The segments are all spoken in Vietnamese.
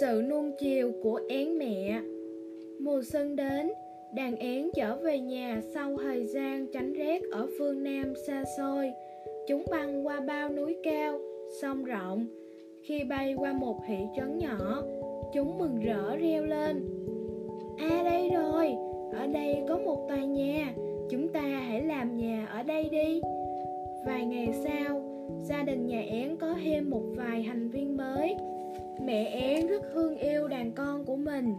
sự nuông chiều của én mẹ. Mùa xuân đến, đàn én trở về nhà sau thời gian tránh rét ở phương nam xa xôi. Chúng băng qua bao núi cao, sông rộng. Khi bay qua một thị trấn nhỏ, chúng mừng rỡ reo lên. À đây rồi, ở đây có một tòa nhà, chúng ta hãy làm nhà ở đây đi. Vài ngày sau, gia đình nhà én có thêm một vài thành viên mới. Mẹ én rất thương yêu đàn con của mình.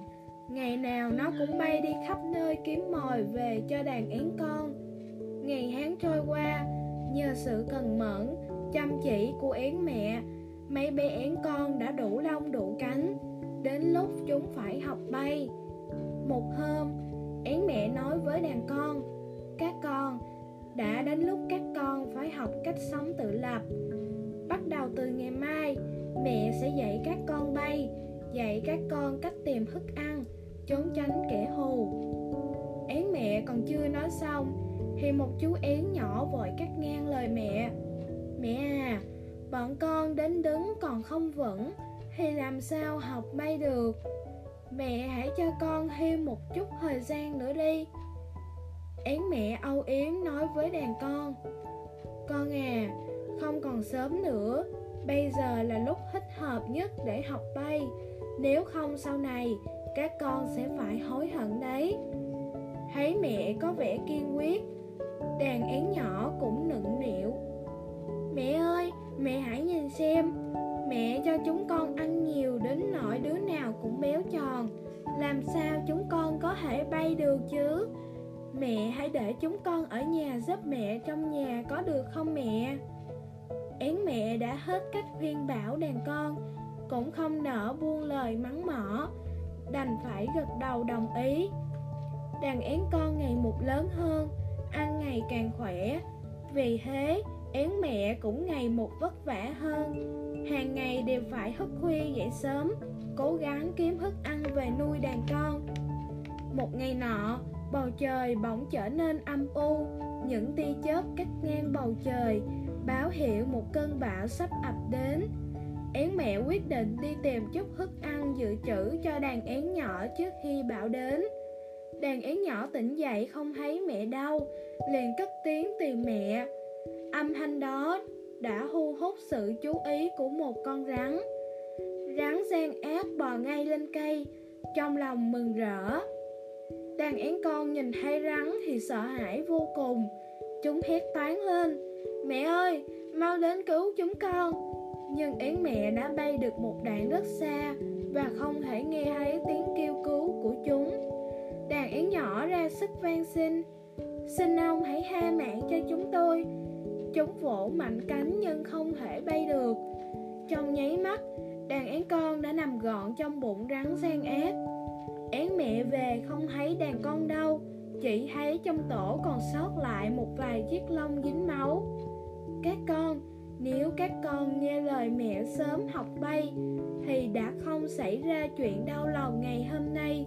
Ngày nào nó cũng bay đi khắp nơi kiếm mồi về cho đàn én con. Ngày tháng trôi qua Nhờ sự cần mẫn, chăm chỉ của én mẹ Mấy bé én con đã đủ lông đủ cánh. Đến lúc chúng phải học bay. Một hôm, én mẹ nói với đàn con Các con, đã đến lúc các con phải học cách sống tự lập sẽ dạy các con bay, Dạy các con cách tìm thức ăn, Trốn tránh kẻ thù. Én mẹ còn chưa nói xong, Thì một chú én nhỏ vội cắt ngang lời mẹ. Mẹ à Bọn con đến đứng còn không vững, Thì làm sao học bay được? Mẹ hãy cho con thêm một chút thời gian nữa đi. Én mẹ âu yếm nói với đàn con. Con à Không còn sớm nữa Bây giờ là lúc thích hợp nhất để học bay. Nếu không sau này các con sẽ phải hối hận đấy. Thấy mẹ có vẻ kiên quyết Đàn én nhỏ cũng nựng nịu. Mẹ ơi, mẹ hãy nhìn xem. Mẹ cho chúng con ăn nhiều đến nỗi đứa nào cũng béo tròn. Làm sao chúng con có thể bay được chứ? Mẹ hãy để chúng con ở nhà giúp mẹ trong nhà có được không mẹ? Én mẹ đã hết cách khuyên bảo đàn con, cũng không nỡ buông lời mắng mỏ, đành phải gật đầu đồng ý. Đàn én con ngày một lớn hơn, ăn ngày càng khỏe. Vì thế, én mẹ cũng ngày một vất vả hơn. Hàng ngày đều phải thức khuya dậy sớm, cố gắng kiếm thức ăn về nuôi đàn con. Một ngày nọ, bầu trời bỗng trở nên âm u. Những tia chớp cắt ngang bầu trời báo hiệu một cơn bão sắp ập đến. Én mẹ quyết định đi tìm chút thức ăn dự trữ cho đàn én nhỏ trước khi bão đến. Đàn én nhỏ tỉnh dậy không thấy mẹ đâu liền cất tiếng tìm mẹ. Âm thanh đó đã thu hút sự chú ý của một con rắn. Rắn gian ác bò ngay lên cây, trong lòng mừng rỡ. Đàn én con nhìn thấy rắn thì sợ hãi vô cùng chúng hét toán lên. Mẹ ơi, mau đến cứu chúng con. Nhưng én mẹ đã bay được một đoạn rất xa Và không thể nghe thấy tiếng kêu cứu của chúng. Đàn én nhỏ ra sức van xin Xin ông hãy tha mạng cho chúng tôi. Chúng vỗ mạnh cánh nhưng không thể bay được. Trong nháy mắt, đàn én con đã nằm gọn trong bụng rắn gian ác. Én mẹ về không thấy đàn con đâu. Chỉ thấy trong tổ còn sót lại một vài chiếc lông dính máu. Các con, nếu các con nghe lời mẹ sớm học bay, thì đã không xảy ra chuyện đau lòng ngày hôm nay.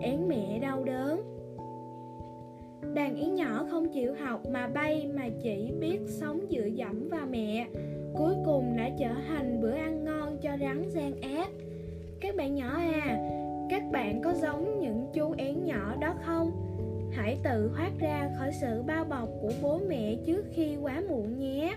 Én mẹ đau đớn. Đàn yến nhỏ không chịu học mà bay mà chỉ biết sống dựa dẫm vào mẹ. Cuối cùng đã trở thành bữa ăn ngon cho rắn gian ác. Các bạn nhỏ à các bạn có giống những chú hãy tự thoát ra khỏi sự bao bọc của bố mẹ trước khi quá muộn nhé.